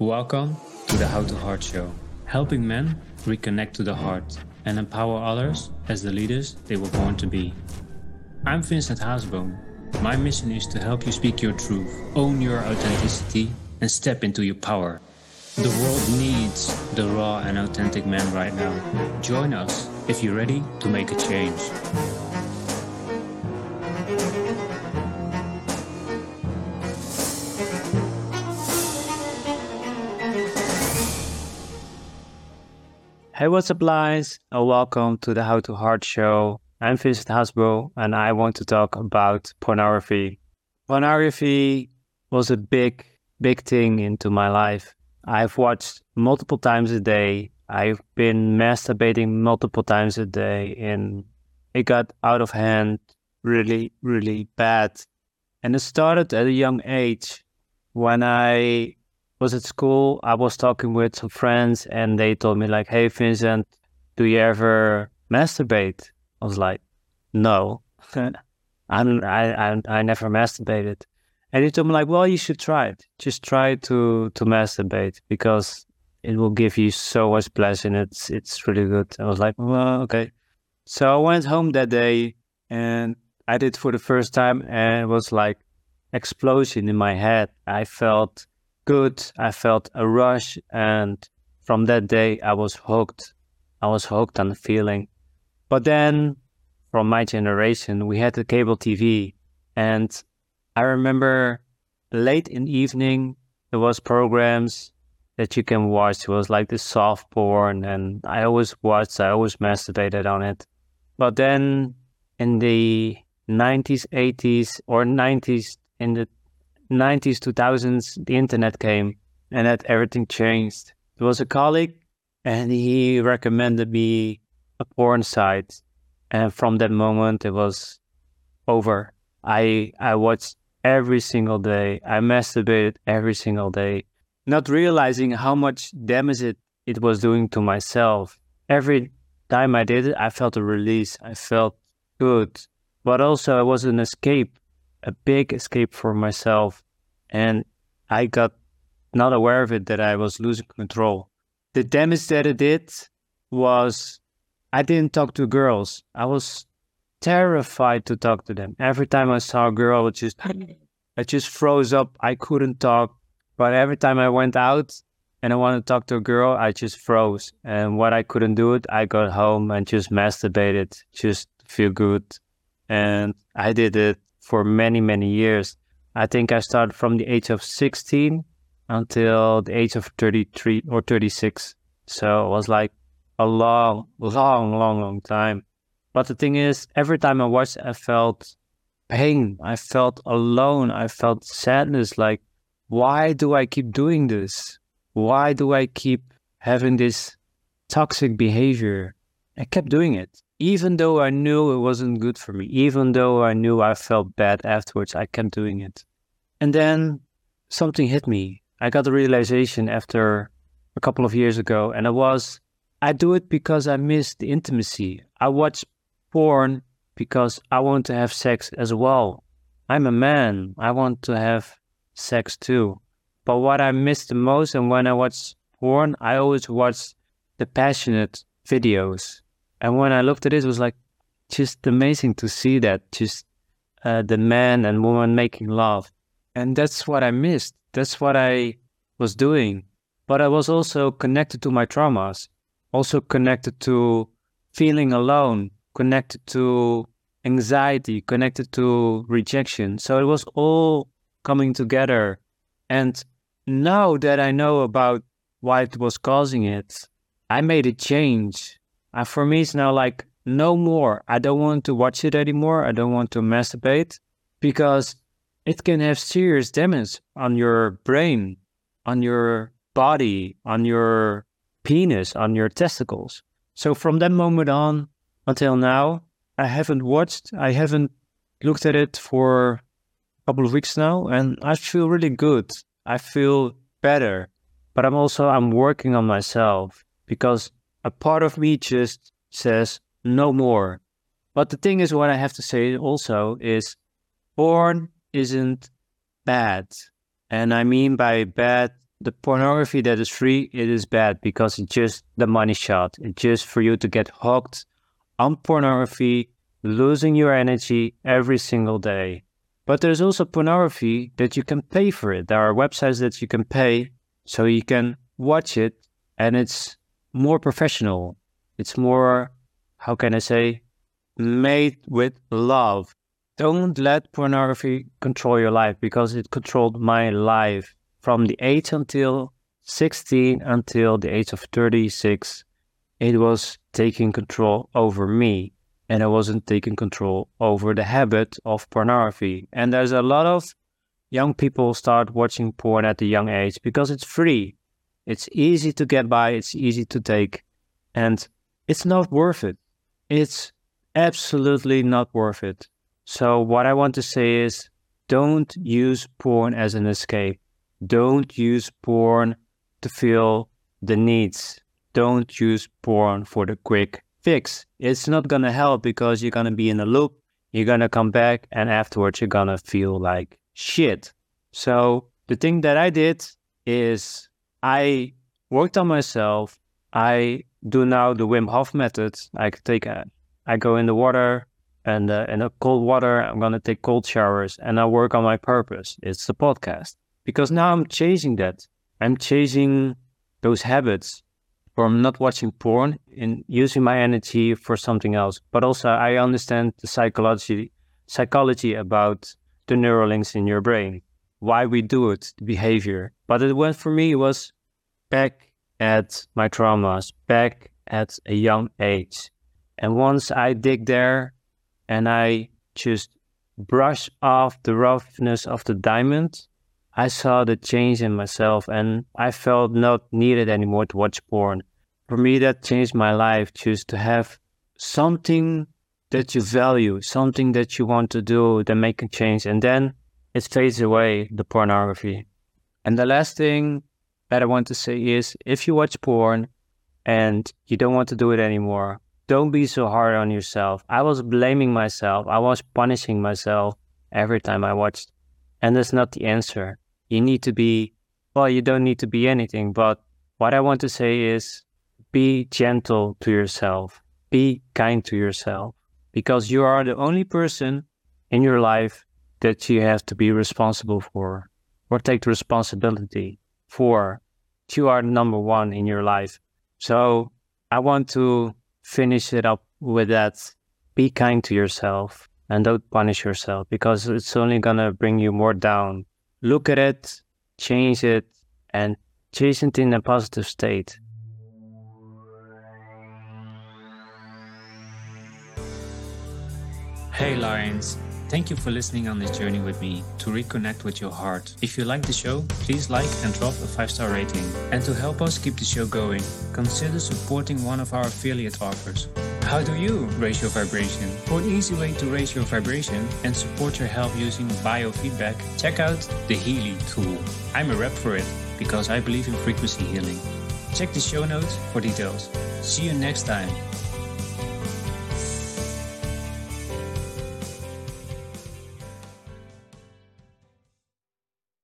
Welcome to the How to Heart Show, helping men reconnect to the heart and empower others as the leaders they were born to be. I'm Vincent Hazenboom. My mission is to help you speak your truth, own your authenticity, and step into your power. The world needs the raw and authentic man right now. Join us if you're ready to make a change. Hey, what's up, guys? And welcome to the How to Heart show. I'm Vincent Hazenboom, and I want to talk about pornography. Pornography was a big, big thing into my life. I've watched multiple times a day. I've been masturbating multiple times a day, and it got out of hand really, really bad. And it started at a young age when I was at school, I was talking with some friends and they told me like, "Hey Vincent, do you ever masturbate?" I was like, "No, I'm I, I I never masturbated." And he told me like, "Well, you should try it. Just try to to masturbate because it will give you so much pleasure and it's it's really good." I was like, "Well, okay." So I went home that day and I did for the first time and it was like explosion in my head. I felt good. I felt a rush, and from that day, I was hooked. I was hooked on the feeling. But then, from my generation, we had the cable TV, and I remember late in the evening there was programs that you can watch. It was like the soft porn, and I always watched. I always masturbated on it. But then, in the 90s, 80s, or 90s, in the 90s, 2000s, the internet came and that everything changed. There was a colleague and he recommended me a porn site. And from that moment, it was over. I, I watched every single day. I masturbated every single day, not realizing how much damage it, it was doing to myself. Every time I did it, I felt a release. I felt good. But also, it was an escape a big escape for myself. And I got not aware of it that I was losing control. The damage that it did was I didn't talk to girls. I was terrified to talk to them. Every time I saw a girl, it just I just froze up. I couldn't talk. But every time I went out and I wanted to talk to a girl, I just froze. And what I couldn't do it, I got home and just masturbated, just feel good. And I did it for many, many years. I think I started from the age of 16 until the age of 33 or 36. So it was like a long, long, long, long time. But the thing is, every time I watched, I felt pain. I felt alone. I felt sadness. Like, why do I keep doing this? Why do I keep having this toxic behavior? I kept doing it even though I knew it wasn't good for me, even though I knew I felt bad afterwards, I kept doing it. And then something hit me. I got the realization after a couple of years ago, and it was I do it because I miss the intimacy. I watch porn because I want to have sex as well. I'm a man. I want to have sex too. But what I miss the most, and when I watch porn, I always watch the passionate videos and when I looked at it, it was like just amazing to see that, just uh, the man and woman making love. And that's what I missed. That's what I was doing. But I was also connected to my traumas, also connected to feeling alone, connected to anxiety, connected to rejection. So it was all coming together. And now that I know about why it was causing it, I made a change and for me, it's now like, no more. I don't want to watch it anymore. I don't want to masturbate because it can have serious damage on your brain, on your body, on your penis, on your testicles. So from that moment on until now, I haven't watched, I haven't looked at it for a couple of weeks now, and I feel really good. I feel better, but I'm also I'm working on myself because a part of me just says no more. But the thing is, what I have to say also is porn isn't bad. And I mean by bad the pornography that is free, it is bad because it's just the money shot. It's just for you to get hooked on pornography, losing your energy every single day. But there's also pornography that you can pay for it. There are websites that you can pay so you can watch it and it's more professional. It's more, how can I say, made with love. Don't let pornography control your life because it controlled my life from the age until 16 until the age of 36. It was taking control over me and I wasn't taking control over the habit of pornography. And there's a lot of young people start watching porn at a young age because it's free. It's easy to get by, it's easy to take, and it's not worth it. It's absolutely not worth it. So, what I want to say is don't use porn as an escape. Don't use porn to feel the needs. Don't use porn for the quick fix. It's not going to help because you're going to be in a loop. You're going to come back and afterwards you're going to feel like shit. So the thing that I did is I worked on myself. I do now the Wim Hof method. I take a, I go in the water and uh, in a cold water. I'm going to take cold showers and I work on my purpose. It's the podcast because now I'm chasing that. I'm chasing those habits from not watching porn and using my energy for something else. But also, I understand the psychology psychology about the neural links in your brain, why we do it, the behavior. But it went for me it was back at my traumas, back at a young age. And once I dig there and I just brush off the roughness of the diamond, I saw the change in myself and I felt not needed anymore to watch porn. For me, that changed my life just to have something that you value, something that you want to do that make a change. And then it fades away, the pornography. And the last thing that I want to say is if you watch porn and you don't want to do it anymore, don't be so hard on yourself. I was blaming myself, I was punishing myself every time I watched. And that's not the answer you need to be, well, you don't need to be anything. But what I want to say is be gentle to yourself, be kind to yourself, because you are the only person in your life that you have to be responsible for or take the responsibility for. You are number one in your life. So I want to finish it up with that. Be kind to yourself and don't punish yourself because it's only going to bring you more down look at it, change it, and change it in a positive state. Hey Lions, thank you for listening on this journey with me to reconnect with your heart. If you like the show, please like and drop a 5 star rating. And to help us keep the show going, consider supporting one of our affiliate offers. How do you raise your vibration? For an easy way to raise your vibration and support your health using biofeedback, check out the Healy tool. I'm a rep for it because I believe in frequency healing. Check the show notes for details. See you next time.